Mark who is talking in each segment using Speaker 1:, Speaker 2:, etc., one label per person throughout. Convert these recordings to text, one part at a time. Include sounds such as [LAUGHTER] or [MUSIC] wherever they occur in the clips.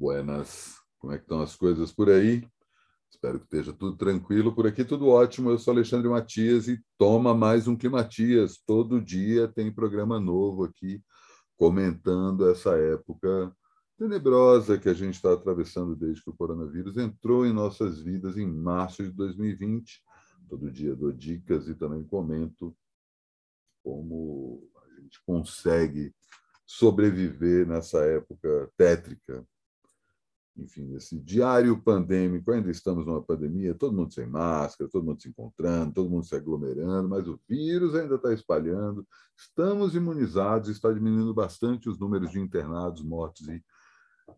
Speaker 1: Buenas. Como é que estão as coisas por aí? Espero que esteja tudo tranquilo. Por aqui tudo ótimo. Eu sou Alexandre Matias e toma mais um Climatias. Todo dia tem programa novo aqui comentando essa época tenebrosa que a gente está atravessando desde que o coronavírus entrou em nossas vidas em março de 2020. Todo dia dou dicas e também comento como a gente consegue sobreviver nessa época tétrica enfim, esse diário pandêmico, ainda estamos numa pandemia, todo mundo sem máscara, todo mundo se encontrando, todo mundo se aglomerando, mas o vírus ainda está espalhando. Estamos imunizados, está diminuindo bastante os números de internados, mortos e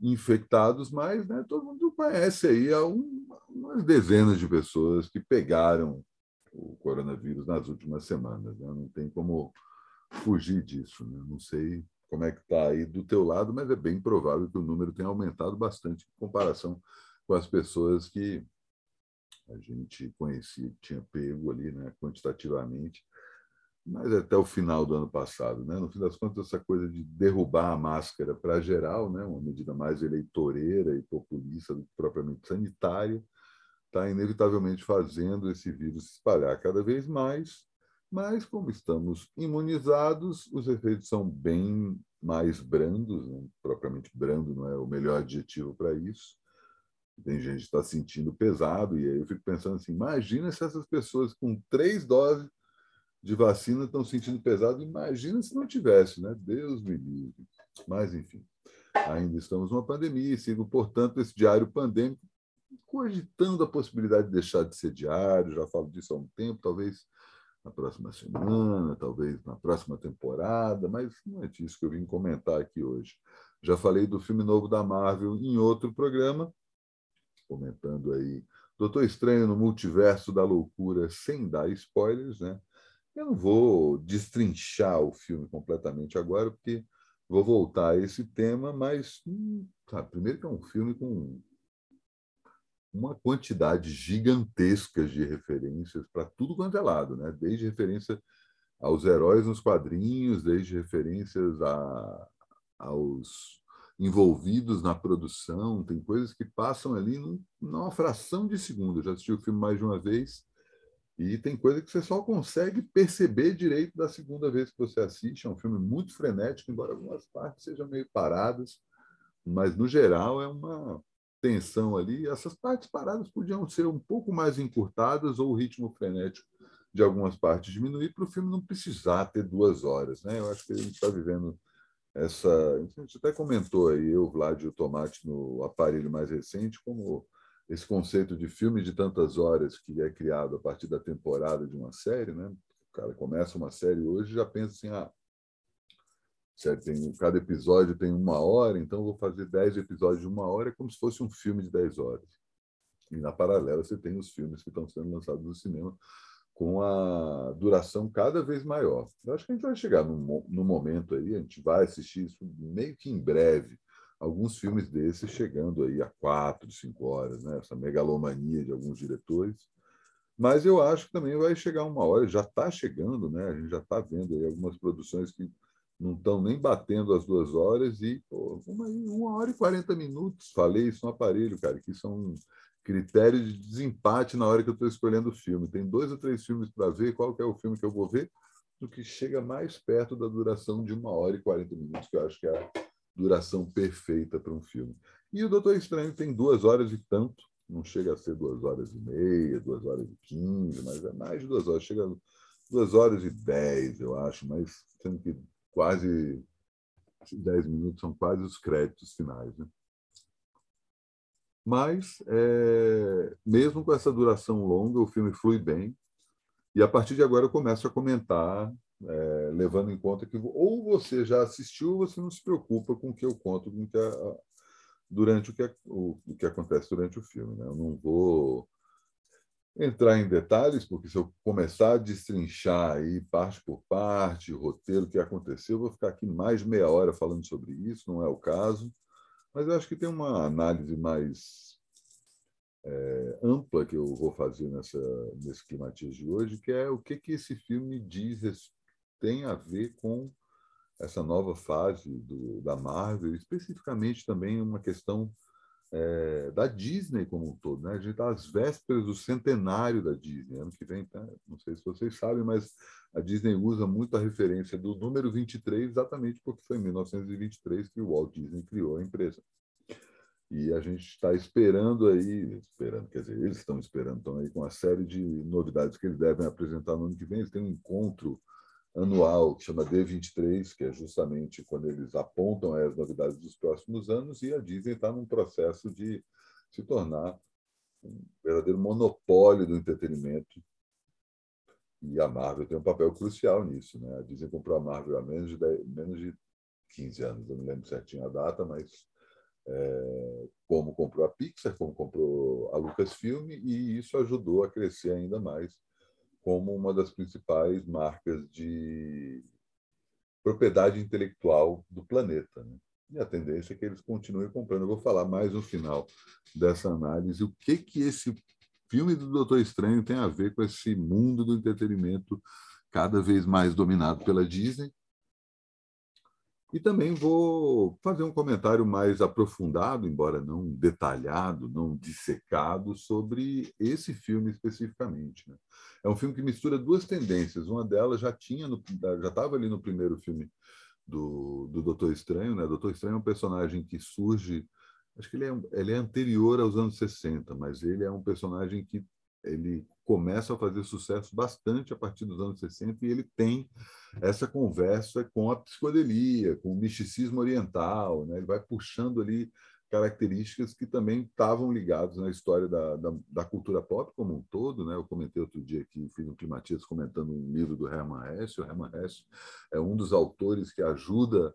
Speaker 1: infectados, mas né, todo mundo conhece aí um, umas dezenas de pessoas que pegaram o coronavírus nas últimas semanas. Né? Não tem como fugir disso. Né? Não sei como é que está aí do teu lado, mas é bem provável que o número tenha aumentado bastante em comparação com as pessoas que a gente conhecia, que tinha pego ali, né, quantitativamente, mas até o final do ano passado, né? No fim das contas, essa coisa de derrubar a máscara para geral, né, uma medida mais eleitoreira e populista do que propriamente sanitária, está inevitavelmente fazendo esse vírus se espalhar cada vez mais mas, como estamos imunizados, os efeitos são bem mais brandos, né? propriamente brando não é o melhor adjetivo para isso. Tem gente que está sentindo pesado, e aí eu fico pensando assim: imagina se essas pessoas com três doses de vacina estão sentindo pesado, imagina se não tivesse, né? Deus me livre. Mas, enfim, ainda estamos numa pandemia e sigo, portanto, esse diário pandêmico, cogitando a possibilidade de deixar de ser diário, já falo disso há um tempo, talvez na próxima semana, talvez na próxima temporada, mas não é disso que eu vim comentar aqui hoje. Já falei do filme novo da Marvel em outro programa, comentando aí Doutor Estranho no Multiverso da Loucura, sem dar spoilers, né? Eu não vou destrinchar o filme completamente agora, porque vou voltar a esse tema, mas hum, sabe, primeiro que é um filme com uma quantidade gigantesca de referências para tudo quanto é lado, né? desde referência aos heróis nos quadrinhos, desde referências a, aos envolvidos na produção, tem coisas que passam ali num, numa fração de segundo. Eu já assisti o filme mais de uma vez e tem coisa que você só consegue perceber direito da segunda vez que você assiste. É um filme muito frenético, embora algumas partes sejam meio paradas, mas no geral é uma tensão ali, essas partes paradas podiam ser um pouco mais encurtadas ou o ritmo frenético de algumas partes diminuir para o filme não precisar ter duas horas. Né? Eu acho que a gente está vivendo essa. A gente até comentou aí, eu, Vlad e o Tomate, no aparelho mais recente, como esse conceito de filme de tantas horas que é criado a partir da temporada de uma série. Né? O cara começa uma série hoje já pensa assim: ah, tem, cada episódio tem uma hora, então vou fazer dez episódios de uma hora, é como se fosse um filme de dez horas. E na paralela você tem os filmes que estão sendo lançados no cinema com a duração cada vez maior. Eu acho que a gente vai chegar no, no momento aí, a gente vai assistir isso meio que em breve, alguns filmes desses chegando aí a quatro, cinco horas, né? essa megalomania de alguns diretores. Mas eu acho que também vai chegar uma hora, já está chegando, né? a gente já está vendo aí algumas produções que não estão nem batendo as duas horas e pô, uma, uma hora e quarenta minutos. Falei isso no aparelho, cara, que são um critério de desempate na hora que eu estou escolhendo o filme. Tem dois ou três filmes para ver, qual é o filme que eu vou ver, do que chega mais perto da duração de uma hora e quarenta minutos, que eu acho que é a duração perfeita para um filme. E o Doutor Estranho tem duas horas e tanto, não chega a ser duas horas e meia, duas horas e quinze, mas é mais de duas horas, chega a duas horas e dez, eu acho, mas sendo que quase 10 minutos são quase os créditos finais. Né? Mas, é, mesmo com essa duração longa, o filme flui bem. E a partir de agora eu começo a comentar, é, levando em conta que ou você já assistiu, ou você não se preocupa com o que eu conto com que a, durante o que, o, o, que acontece durante o filme. Né? Eu não vou entrar em detalhes, porque se eu começar a destrinchar aí parte por parte, o roteiro, o que aconteceu, eu vou ficar aqui mais meia hora falando sobre isso, não é o caso. Mas eu acho que tem uma análise mais é, ampla que eu vou fazer nessa, nesse Climatias de hoje, que é o que, que esse filme diz, tem a ver com essa nova fase do, da Marvel, especificamente também uma questão é, da Disney como um todo. Né? A gente está às vésperas do centenário da Disney. Ano que vem, tá? não sei se vocês sabem, mas a Disney usa muito a referência do número 23 exatamente porque foi em 1923 que o Walt Disney criou a empresa. E a gente está esperando aí, esperando, quer dizer, eles estão esperando, estão aí com uma série de novidades que eles devem apresentar no ano que vem. Eles têm um encontro anual que chama D23, que é justamente quando eles apontam as novidades dos próximos anos, e a Disney está num processo de se tornar um verdadeiro monopólio do entretenimento. E a Marvel tem um papel crucial nisso. Né? A Disney comprou a Marvel há menos de, 10, menos de 15 anos, eu não lembro certinho a data, mas é, como comprou a Pixar, como comprou a Lucasfilm, e isso ajudou a crescer ainda mais como uma das principais marcas de propriedade intelectual do planeta. Né? E a tendência é que eles continuem comprando. Eu vou falar mais no final dessa análise o que, que esse filme do Doutor Estranho tem a ver com esse mundo do entretenimento cada vez mais dominado pela Disney e também vou fazer um comentário mais aprofundado, embora não detalhado, não dissecado, sobre esse filme especificamente. Né? É um filme que mistura duas tendências. Uma delas já tinha, no, já estava ali no primeiro filme do, do Doutor Estranho. Né? Doutor Estranho é um personagem que surge, acho que ele é, ele é anterior aos anos 60, mas ele é um personagem que ele começa a fazer sucesso bastante a partir dos anos 60 e ele tem essa conversa com a psicodelia, com o misticismo oriental, né? ele vai puxando ali características que também estavam ligadas na história da, da, da, cultura pop como um todo. Né? Eu comentei outro dia que fiz um Climatias comentando um livro do Hermann Hesse. O Hermann Hesse é um dos autores que ajuda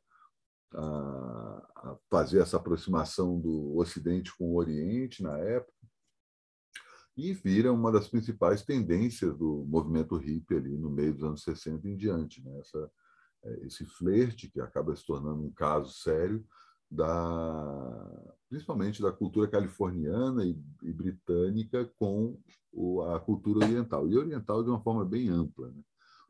Speaker 1: a, a fazer essa aproximação do Ocidente com o Oriente na época e vira uma das principais tendências do movimento hippie ali no meio dos anos 60 em diante. Né? Essa, é, esse flerte que acaba se tornando um caso sério da principalmente da cultura californiana e, e britânica com o, a cultura oriental e oriental de uma forma bem ampla né?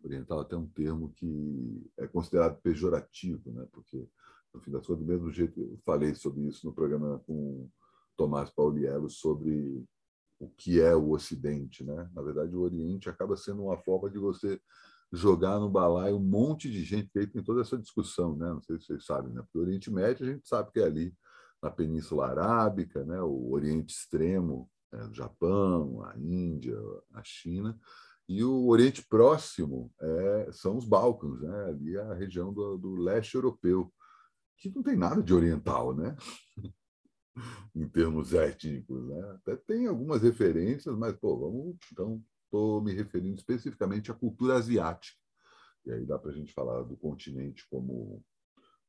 Speaker 1: oriental até um termo que é considerado pejorativo né porque no fim das contas do mesmo jeito eu falei sobre isso no programa com Tomás Pauliello sobre o que é o Ocidente, né? Na verdade, o Oriente acaba sendo uma forma de você jogar no balaio um monte de gente, que aí tem toda essa discussão, né? Não sei se vocês sabem, né? Porque o Oriente Médio a gente sabe que é ali na Península Arábica, né? O Oriente Extremo, né? o Japão, a Índia, a China, e o Oriente Próximo é, são os Balcãs, né? Ali é a região do, do leste europeu, que não tem nada de oriental, né? [LAUGHS] em termos [LAUGHS] étnicos. Né? Até tem algumas referências, mas, pô, vamos. Então, estou me referindo especificamente à cultura asiática. E aí dá para a gente falar do continente como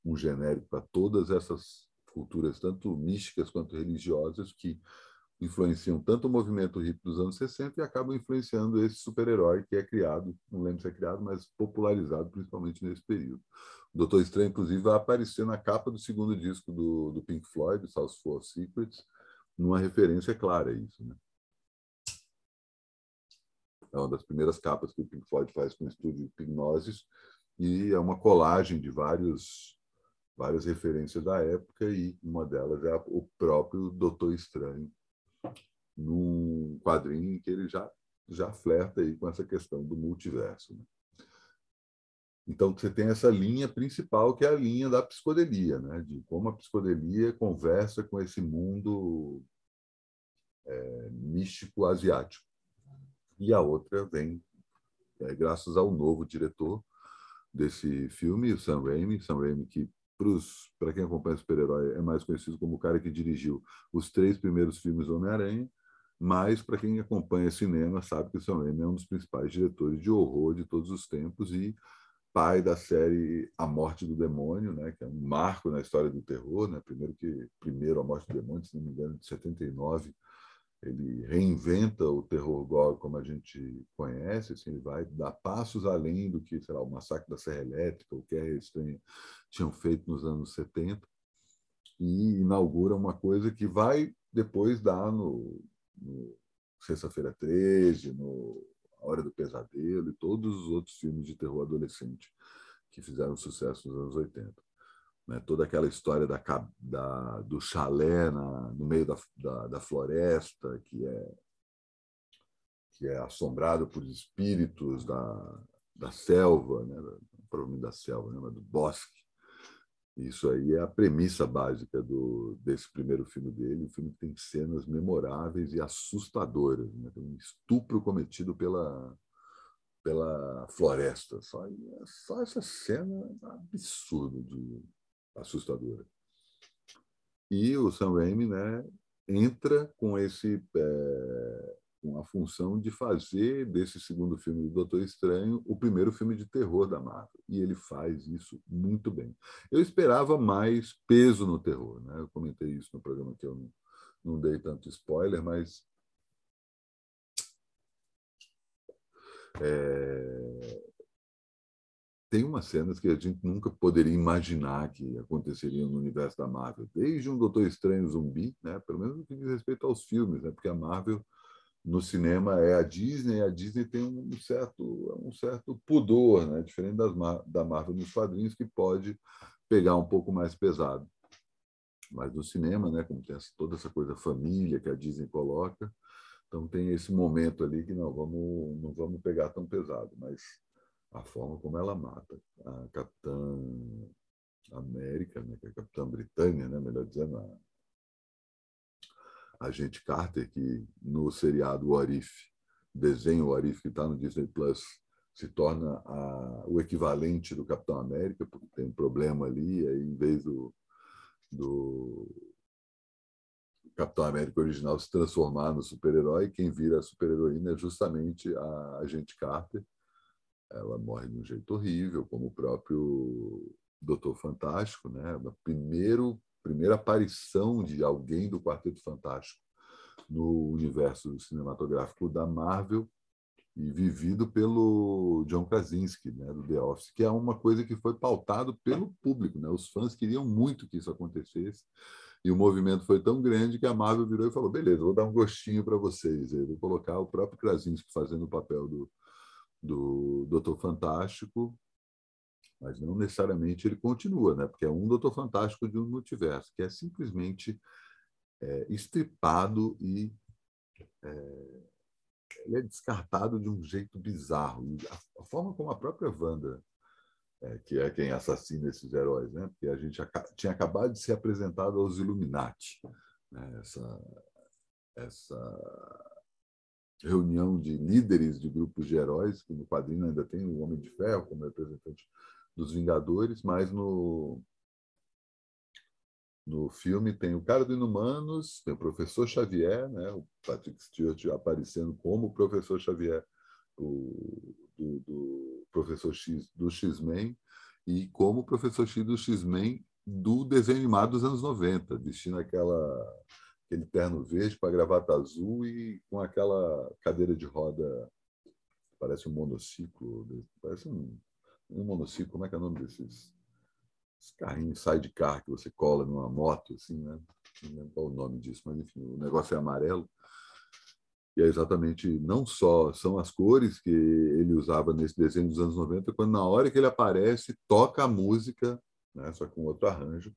Speaker 1: um genérico para todas essas culturas, tanto místicas quanto religiosas, que influenciam tanto o movimento hippie dos anos 60 e acabam influenciando esse super-herói que é criado, não lembro se é criado, mas popularizado principalmente nesse período. O Doutor Estranho, inclusive, vai aparecer na capa do segundo disco do, do Pink Floyd, South Four Secrets, numa referência clara a isso. Né? É uma das primeiras capas que o Pink Floyd faz com o estúdio Hipnosis e é uma colagem de vários várias referências da época e uma delas é o próprio Doutor Estranho num quadrinho em que ele já já flerta aí com essa questão do multiverso. Né? Então, você tem essa linha principal, que é a linha da psicodelia, né? de como a psicodelia conversa com esse mundo é, místico asiático. E a outra vem, é, graças ao novo diretor desse filme, o Sam Raimi, Sam Raimi que para quem acompanha super-herói é mais conhecido como o cara que dirigiu os três primeiros filmes do Homem-Aranha, mas para quem acompanha cinema sabe que o Sam Raimi é um dos principais diretores de horror de todos os tempos e pai da série A Morte do Demônio, né, que é um marco na história do terror, né? Primeiro que primeiro A Morte do Demônio, se não me engano, de 79, ele reinventa o terror gore como a gente conhece, assim, ele vai dar passos além do que, sei lá, o Massacre da Serra Elétrica, o que eles tinham feito nos anos 70 e inaugura uma coisa que vai depois dar no, no Sexta-feira 13, no a Hora do Pesadelo e todos os outros filmes de terror adolescente que fizeram sucesso nos anos 80. né? toda aquela história da, da, do chalé na, no meio da, da, da, floresta, que é, que é assombrado por espíritos da, da selva, né? provavelmente da selva, né? do bosque. Isso aí é a premissa básica do, desse primeiro filme dele. O filme tem cenas memoráveis e assustadoras. Né? Tem um estupro cometido pela, pela floresta. Só, só essa cena é absurda de assustadora. E o Sam Raimi né, entra com esse é, com a função de fazer desse segundo filme do Doutor Estranho o primeiro filme de terror da Marvel. E ele faz isso muito bem. Eu esperava mais peso no terror. Né? Eu comentei isso no programa que eu não, não dei tanto spoiler, mas. É... Tem umas cenas que a gente nunca poderia imaginar que aconteceriam no universo da Marvel, desde um Doutor Estranho zumbi, né? pelo menos no que diz respeito aos filmes, né? porque a Marvel no cinema é a Disney, a Disney tem um certo, um certo pudor, né? diferente das, da Marvel nos quadrinhos, que pode pegar um pouco mais pesado. Mas no cinema, né, como tem toda essa coisa família que a Disney coloca, então tem esse momento ali que não vamos, não vamos pegar tão pesado, mas a forma como ela mata a Capitã América, né, que é a Capitã Britânia, né, melhor dizendo, a agente Carter, que no seriado O desenho O que está no Disney Plus, se torna a, o equivalente do Capitão América, porque tem um problema ali, aí em vez do, do Capitão América original se transformar no super-herói, quem vira a super-heroína é justamente a agente Carter. Ela morre de um jeito horrível, como o próprio Doutor Fantástico, né? O primeiro primeira aparição de alguém do Quarteto Fantástico no universo cinematográfico da Marvel e vivido pelo John Krasinski, né, do The Office, que é uma coisa que foi pautado pelo público. Né? Os fãs queriam muito que isso acontecesse e o movimento foi tão grande que a Marvel virou e falou: beleza, vou dar um gostinho para vocês. Eu vou colocar o próprio Krasinski fazendo o papel do, do Doutor Fantástico mas não necessariamente ele continua, né? porque é um Doutor Fantástico de um multiverso, que é simplesmente é, estripado e é, ele é descartado de um jeito bizarro. A, a forma como a própria Wanda, é, que é quem assassina esses heróis, né? porque a gente tinha acabado de ser apresentado aos Illuminati, né? essa, essa reunião de líderes de grupos de heróis, que no quadrinho ainda tem o Homem de Ferro como representante dos Vingadores, mas no, no filme tem o cara do Inumanos, tem o professor Xavier, né? o Patrick Stewart aparecendo como o professor Xavier o, do, do professor X do X-Men e como o professor X do X-Men do desenho animado dos anos 90, vestindo aquela aquele terno verde com a gravata azul e com aquela cadeira de roda parece um monociclo, parece um um monociclo, como é que é o nome desses? Esse carrinho sidecar que você cola numa moto, assim, né? Não lembro qual o nome disso, mas enfim, o negócio é amarelo. E é exatamente, não só são as cores que ele usava nesse desenho dos anos 90, quando na hora que ele aparece, toca a música, né? só com outro arranjo.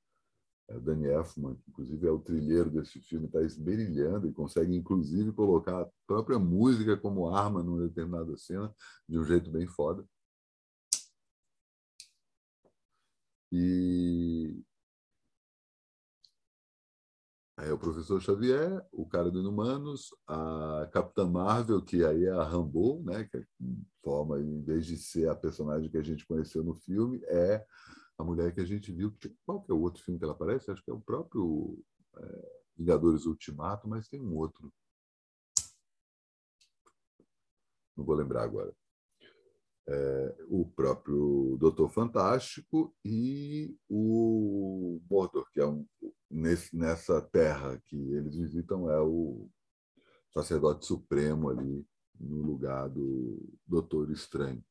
Speaker 1: É o Danny Elfman, que inclusive é o trilheiro desse filme, está esmerilhando e consegue, inclusive, colocar a própria música como arma numa determinada cena, de um jeito bem foda. E aí é o professor Xavier, o cara do Inumanos, a Capitã Marvel, que aí é a Rambo, né, que é forma, em vez de ser a personagem que a gente conheceu no filme, é a mulher que a gente viu. Qual que é o outro filme que ela aparece? Acho que é o próprio é, Vingadores Ultimato, mas tem um outro. Não vou lembrar agora é, o próprio Doutor Fantástico e o Mordor, que é um, nesse, nessa terra que eles visitam, é o sacerdote supremo ali no lugar do Doutor Estranho.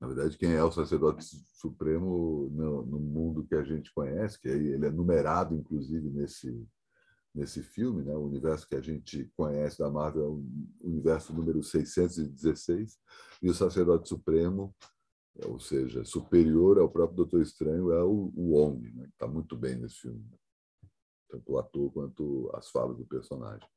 Speaker 1: Na verdade, quem é o sacerdote supremo no, no mundo que a gente conhece, que ele é numerado, inclusive, nesse, nesse filme, né? o universo que a gente conhece da Marvel é o universo número 616, e o Sacerdote Supremo é, ou seja, superior ao próprio Doutor Estranho é o, o Wong, né, que está muito bem nesse filme, tanto o ator quanto as falas do personagem.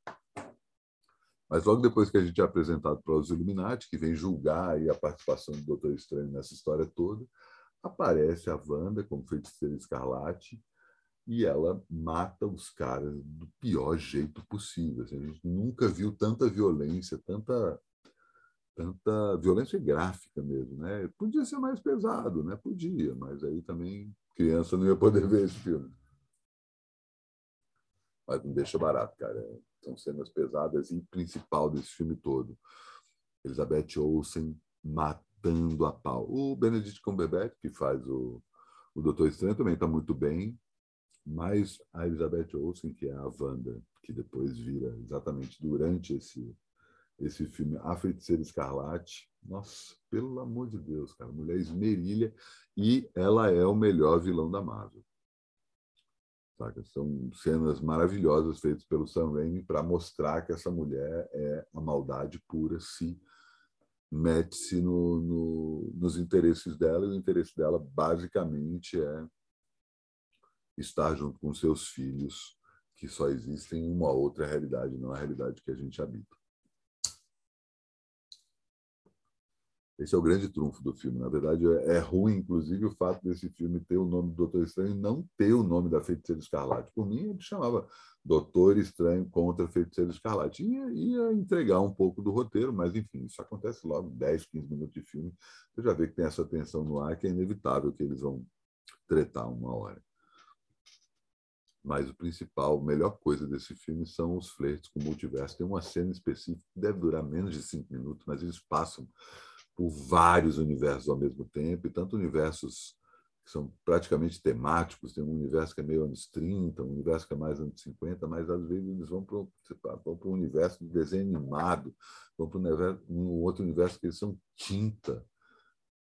Speaker 1: Mas logo depois que a gente é apresentado para os Illuminati, que vem julgar a participação do Doutor Estranho nessa história toda, aparece a Wanda como feiticeira escarlate e ela mata os caras do pior jeito possível. Assim, a gente nunca viu tanta violência, tanta tanta violência gráfica mesmo, né? Podia ser mais pesado, né? Podia, mas aí também criança não ia poder [LAUGHS] ver esse filme. Mas não deixa barato, cara. São cenas pesadas e principal desse filme todo. Elizabeth Olsen matando a pau. O Benedict Cumberbatch, que faz o, o Doutor Estranho, também está muito bem. Mas a Elizabeth Olsen, que é a Wanda, que depois vira exatamente durante esse esse filme A Feiticeira Escarlate. Nossa, pelo amor de Deus, cara, mulher esmerilha e ela é o melhor vilão da Marvel. Saca? São cenas maravilhosas feitas pelo Sam Raimi para mostrar que essa mulher é a maldade pura, se mete-se no, no, nos interesses dela e o interesse dela basicamente é estar junto com seus filhos, que só existem em uma outra realidade, não a realidade que a gente habita. Esse é o grande trunfo do filme. Na verdade, é, é ruim, inclusive, o fato desse filme ter o nome do Doutor Estranho e não ter o nome da Feiticeira Escarlate. Por mim, ele chamava Doutor Estranho contra Feiticeira Escarlate. Ia, ia entregar um pouco do roteiro, mas, enfim, isso acontece logo 10, 15 minutos de filme. Você já vê que tem essa tensão no ar, que é inevitável que eles vão tretar uma hora. Mas o principal, a melhor coisa desse filme são os flertes com o multiverso. Tem uma cena específica que deve durar menos de cinco minutos, mas eles passam por vários universos ao mesmo tempo, e tanto universos que são praticamente temáticos, tem um universo que é meio anos 30, um universo que é mais anos 50, mas às vezes eles vão para, um universo de desenho animado, vão para um, um outro universo que eles são tinta.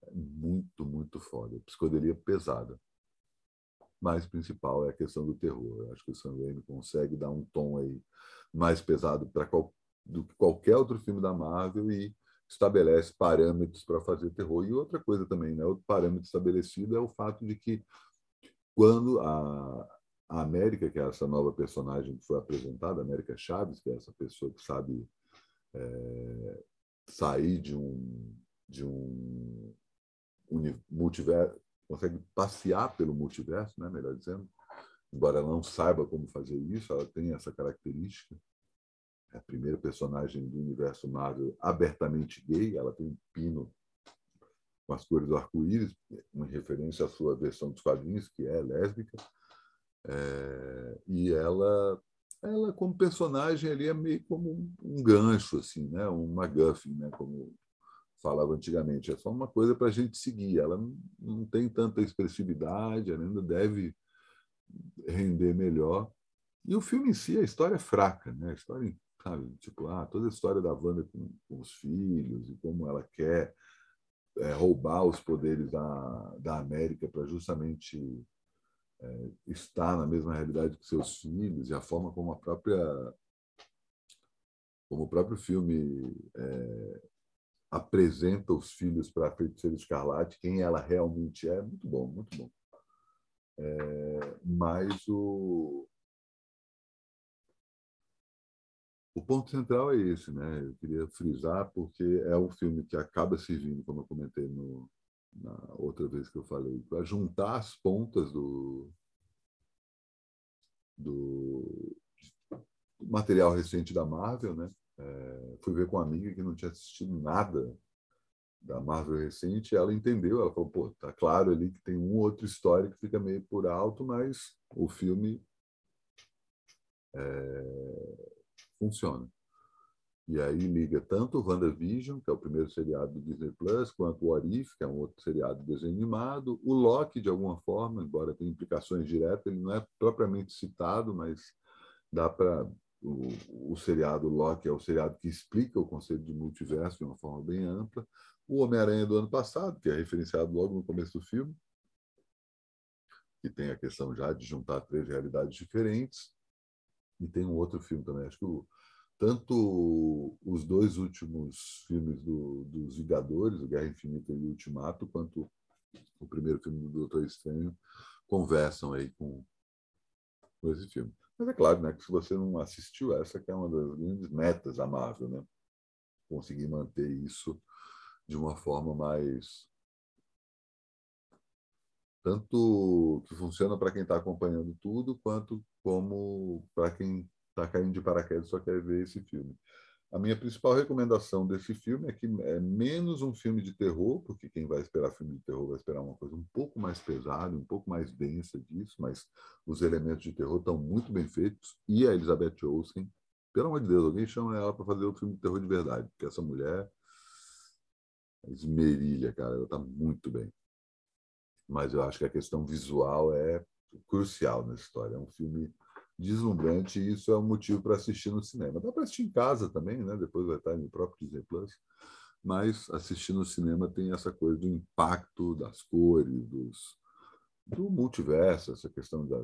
Speaker 1: É muito, muito foda. Psicodelia pesada. Mas principal é a questão do terror. Eu acho que o Sam Raimi consegue dar um tom aí mais pesado para qual, do que qualquer outro filme da Marvel e estabelece parâmetros para fazer terror. E outra coisa também, né? outro parâmetro estabelecido é o fato de que quando a, a América, que é essa nova personagem que foi apresentada, a América Chaves, que é essa pessoa que sabe é, sair de um, de um multiverso, consegue passear pelo multiverso, né? melhor dizendo, embora ela não saiba como fazer isso, ela tem essa característica é a primeira personagem do universo Marvel abertamente gay. Ela tem um pino com as cores do arco-íris, uma referência à sua versão dos quadrinhos, que é lésbica. É, e ela, ela como personagem ali é meio como um, um gancho, assim, né? um MacGuffin, né? como falava antigamente. É só uma coisa para a gente seguir. Ela não, tem tanta expressividade, ela ainda deve render melhor. E o filme em si, a história é fraca, né? A história sabe? Tipo, ah, toda a história da Wanda com, com os filhos e como ela quer é, roubar os poderes da, da América para justamente é, estar na mesma realidade que seus filhos e a forma como a própria como o próprio filme é, apresenta os filhos para a feiticeira escarlate, quem ela realmente é, muito bom, muito bom. É, mas o, O ponto central é esse, né? Eu queria frisar porque é um filme que acaba servindo, como eu comentei no, na outra vez que eu falei, para juntar as pontas do, do material recente da Marvel, né? É, fui ver com uma amiga que não tinha assistido nada da Marvel recente, ela entendeu, ela falou, pô, tá claro ali que tem um outro história que fica meio por alto, mas o filme é, funciona. E aí liga tanto o WandaVision, que é o primeiro seriado do Disney Plus, quanto o Orif, que é um outro seriado de desenho animado, o Loki, de alguma forma, embora tenha implicações diretas, ele não é propriamente citado, mas dá para. O, o seriado Loki é o seriado que explica o conceito de multiverso de uma forma bem ampla. O Homem-Aranha do ano passado, que é referenciado logo no começo do filme, que tem a questão já de juntar três realidades diferentes. E tem um outro filme também, acho que o tanto os dois últimos filmes do, dos Vingadores, o Guerra Infinita e o Ultimato, quanto o primeiro filme do Doutor Estranho, conversam aí com, com esse filme. Mas é claro, né, que se você não assistiu, essa que é uma das grandes metas da Marvel, né? Conseguir manter isso de uma forma mais tanto que funciona para quem está acompanhando tudo, quanto como para quem está caindo de paraquedas e só quer ver esse filme. A minha principal recomendação desse filme é que é menos um filme de terror, porque quem vai esperar filme de terror vai esperar uma coisa um pouco mais pesada, um pouco mais densa disso, mas os elementos de terror estão muito bem feitos. E a Elizabeth Olsen, pelo amor de Deus, alguém chama ela para fazer um filme de terror de verdade, porque essa mulher esmerilha, cara, ela está muito bem. Mas eu acho que a questão visual é crucial na história. É um filme deslumbrante e isso é um motivo para assistir no cinema. Dá para assistir em casa também, né? depois vai estar no próprio Disney Plus. Mas assistir no cinema tem essa coisa do impacto das cores, dos, do multiverso, essa questão de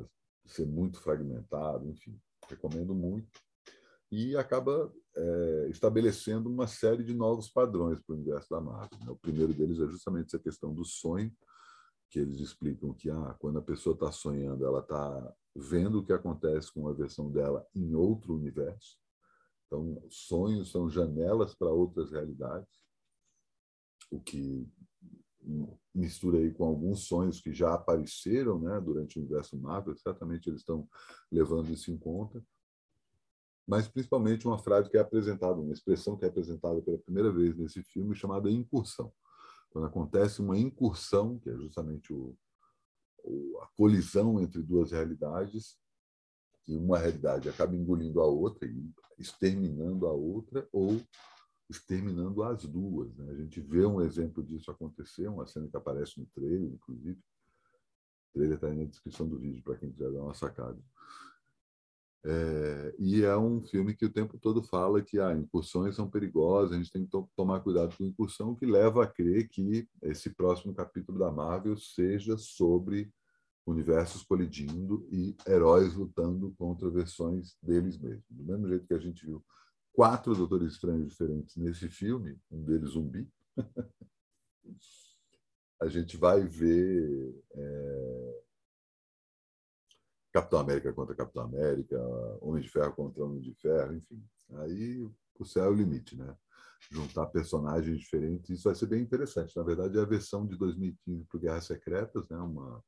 Speaker 1: ser muito fragmentado, enfim. Recomendo muito. E acaba é, estabelecendo uma série de novos padrões para o universo da Marvel. Né? O primeiro deles é justamente essa questão do sonho, que eles explicam que ah, quando a pessoa está sonhando, ela está vendo o que acontece com a versão dela em outro universo. Então, sonhos são janelas para outras realidades, o que mistura aí com alguns sonhos que já apareceram né, durante o universo Marvel, certamente eles estão levando isso em conta. Mas, principalmente, uma frase que é apresentada, uma expressão que é apresentada pela primeira vez nesse filme, chamada incursão. Quando acontece uma incursão, que é justamente o, a colisão entre duas realidades, e uma realidade acaba engolindo a outra e exterminando a outra, ou exterminando as duas. Né? A gente vê um exemplo disso acontecer, uma cena que aparece no trailer, inclusive. O trailer está aí na descrição do vídeo, para quem quiser dar uma sacada. É, e é um filme que o tempo todo fala que ah, incursões são perigosas, a gente tem que to tomar cuidado com incursão, que leva a crer que esse próximo capítulo da Marvel seja sobre universos colidindo e heróis lutando contra versões deles mesmos. Do mesmo jeito que a gente viu quatro Doutores Estranhos diferentes nesse filme, um deles zumbi, [LAUGHS] a gente vai ver é, Capitão América contra Capitão América, Homem de Ferro contra Homem de Ferro, enfim. Aí o céu é o limite, né? Juntar personagens diferentes, isso vai ser bem interessante. Na verdade, é a versão de 2015 para Guerras Secretas, né? uma,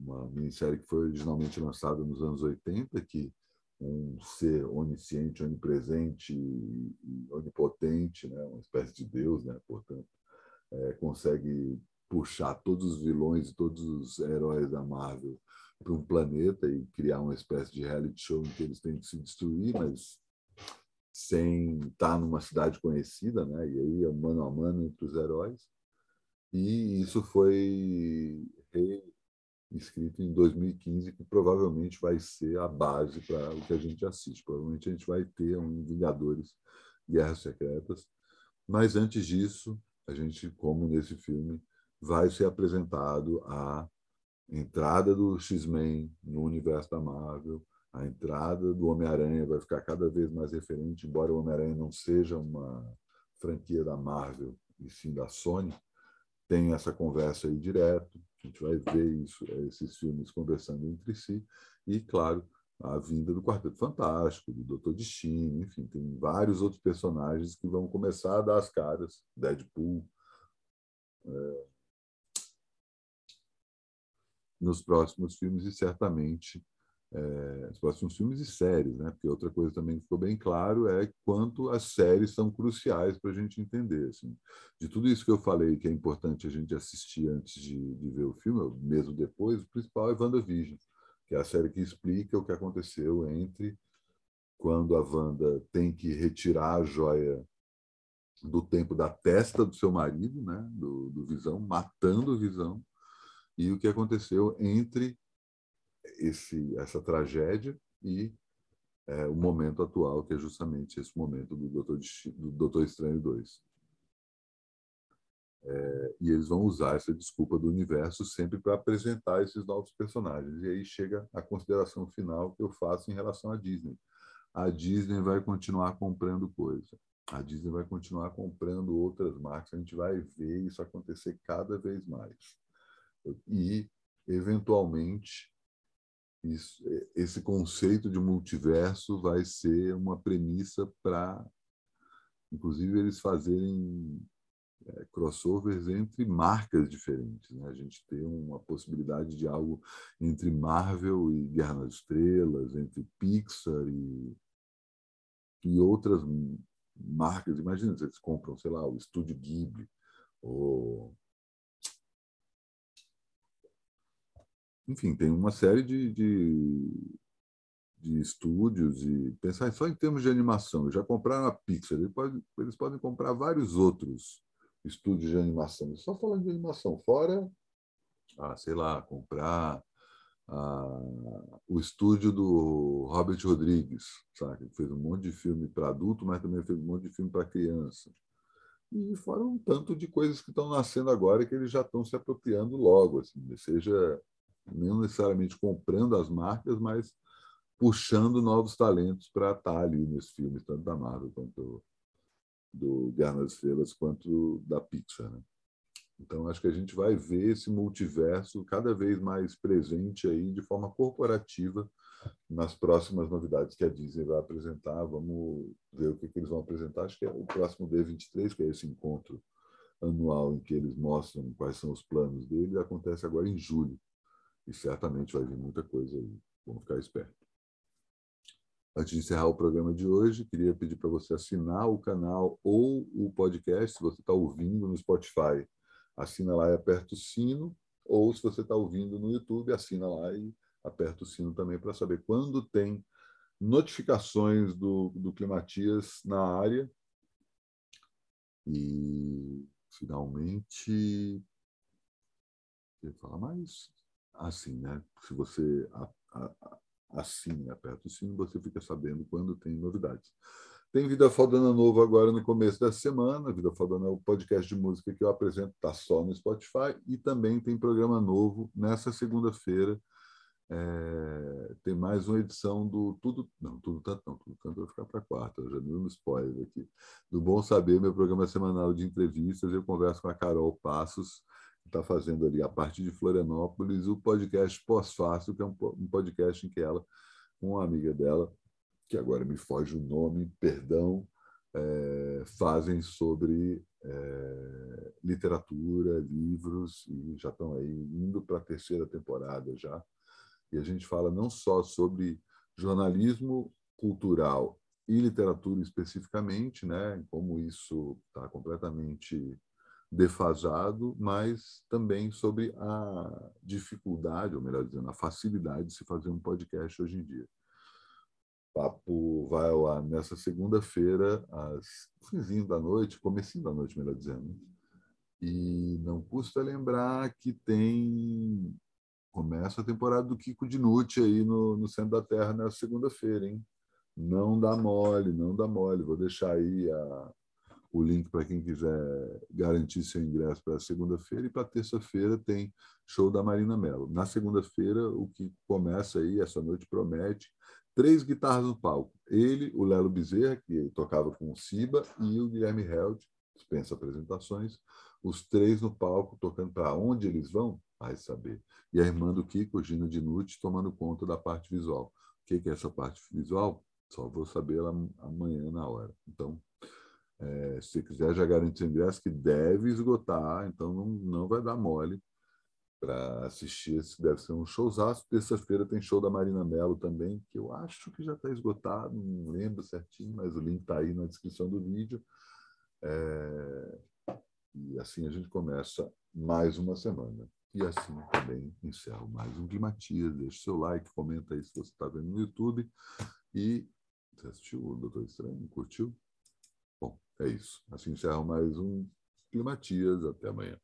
Speaker 1: uma minissérie que foi originalmente lançada nos anos 80, que um ser onisciente, onipresente e onipotente, né? uma espécie de Deus, né? portanto, é, consegue puxar todos os vilões e todos os heróis da Marvel para um planeta e criar uma espécie de reality show em que eles têm que se destruir, mas sem estar numa cidade conhecida, né? E aí é mano a mano entre os heróis. E isso foi escrito em 2015, que provavelmente vai ser a base para o que a gente assiste. Provavelmente a gente vai ter um Vingadores Guerras Secretas. Mas antes disso, a gente, como nesse filme, vai ser apresentado a entrada do X-Men no universo da Marvel, a entrada do Homem-Aranha vai ficar cada vez mais referente, embora o Homem-Aranha não seja uma franquia da Marvel, e sim da Sony, tem essa conversa aí direto, a gente vai ver isso, esses filmes conversando entre si, e, claro, a vinda do Quarteto Fantástico, do Doutor Destino, enfim, tem vários outros personagens que vão começar a dar as caras, Deadpool, é, nos próximos filmes e certamente é, os próximos filmes e séries, né? Porque outra coisa também que ficou bem claro é quanto as séries são cruciais para a gente entender. Assim. De tudo isso que eu falei que é importante a gente assistir antes de, de ver o filme, mesmo depois, o principal é WandaVision, que é a série que explica o que aconteceu entre quando a Wanda tem que retirar a joia do tempo da testa do seu marido, né, do, do Visão, matando o Visão, e o que aconteceu entre esse, essa tragédia e é, o momento atual, que é justamente esse momento do Doutor, do Doutor Estranho 2. É, e eles vão usar essa desculpa do universo sempre para apresentar esses novos personagens. E aí chega a consideração final que eu faço em relação à Disney. a Disney vai continuar comprando coisa. A Disney vai continuar comprando outras marcas. A gente vai ver isso acontecer cada vez mais. E, eventualmente, isso, esse conceito de multiverso vai ser uma premissa para, inclusive, eles fazerem é, crossovers entre marcas diferentes. Né? A gente tem uma possibilidade de algo entre Marvel e Guerra nas Estrelas, entre Pixar e, e outras marcas. Imagina se eles compram, sei lá, o Estúdio Ghibli, ou enfim, tem uma série de, de, de, estúdios e pensar só em termos de animação. Já compraram a Pixar, eles podem, eles podem comprar vários outros estúdios de animação. Só falando de animação, fora, ah, sei lá, comprar ah, o estúdio do Robert Rodrigues, sabe? que fez um monte de filme para adulto, mas também fez um monte de filme para criança. E fora um tanto de coisas que estão nascendo agora e que eles já estão se apropriando logo, assim, seja não necessariamente comprando as marcas, mas puxando novos talentos para estar ali nos filmes, tanto da Marvel quanto do Guerra nas Estrelas, quanto da Pixar. Né? Então, acho que a gente vai ver esse multiverso cada vez mais presente aí de forma corporativa nas próximas novidades que a Disney vai apresentar. Vamos ver o que, que eles vão apresentar. Acho que é o próximo D23, que é esse encontro anual em que eles mostram quais são os planos dele, acontece agora em julho. E certamente vai vir muita coisa aí. Vamos ficar esperto. Antes de encerrar o programa de hoje, queria pedir para você assinar o canal ou o podcast, se você está ouvindo no Spotify, assina lá e aperta o sino, ou se você está ouvindo no YouTube, assina lá e aperta o sino também para saber quando tem notificações do, do Climatias na área. E, finalmente, eu falar mais? Assim, né? Se você assina, aperta o sino, você fica sabendo quando tem novidades. Tem Vida Faldana novo agora no começo da semana. Vida Faldana é o podcast de música que eu apresento, está só no Spotify. E também tem programa novo nessa segunda-feira. É, tem mais uma edição do Tudo. Não, Tudo Tanto não, Tudo Tanto vai ficar para quarta, eu já dei um spoiler aqui. Do Bom Saber, meu programa semanal de entrevistas. Eu converso com a Carol Passos está fazendo ali, a partir de Florianópolis, o podcast Pós-Fácil, que é um podcast em que ela, com uma amiga dela, que agora me foge o nome, perdão, é, fazem sobre é, literatura, livros, e já estão aí indo para a terceira temporada já. E a gente fala não só sobre jornalismo cultural e literatura especificamente, né, como isso está completamente defasado, mas também sobre a dificuldade, ou melhor dizendo, a facilidade de se fazer um podcast hoje em dia. O papo vai ao ar nessa segunda-feira, às finzinho da noite, comecinho da noite, melhor dizendo. E não custa lembrar que tem começa a temporada do Kiko Dinucci aí no, no centro da Terra nessa segunda-feira, hein? Não dá mole, não dá mole. Vou deixar aí a, o link para quem quiser garantir seu ingresso para segunda-feira. E para terça-feira tem show da Marina Mello. Na segunda-feira, o que começa aí, essa noite promete, três guitarras no palco. Ele, o Lelo Bezerra, que tocava com o Siba, e o Guilherme Held, dispensa apresentações, os três no palco, tocando para onde eles vão, vai saber. E a irmã do Kiko, Gina Dinucci, tomando conta da parte visual. O que é essa parte visual? Só vou saber amanhã na hora. Então, é, se quiser já garantir o ingresso, que deve esgotar, então não, não vai dar mole para assistir. Esse deve ser um showzaço. Terça-feira tem show da Marina Mello também, que eu acho que já está esgotado, não lembro certinho, mas o link está aí na descrição do vídeo. É, e assim a gente começa mais uma semana. E assim também encerro mais um Climatias. Deixe seu like, comenta aí se você está vendo no YouTube. E você assistiu o Doutor Estranho? Curtiu? É isso. Assim encerro mais um Climatias. Até amanhã.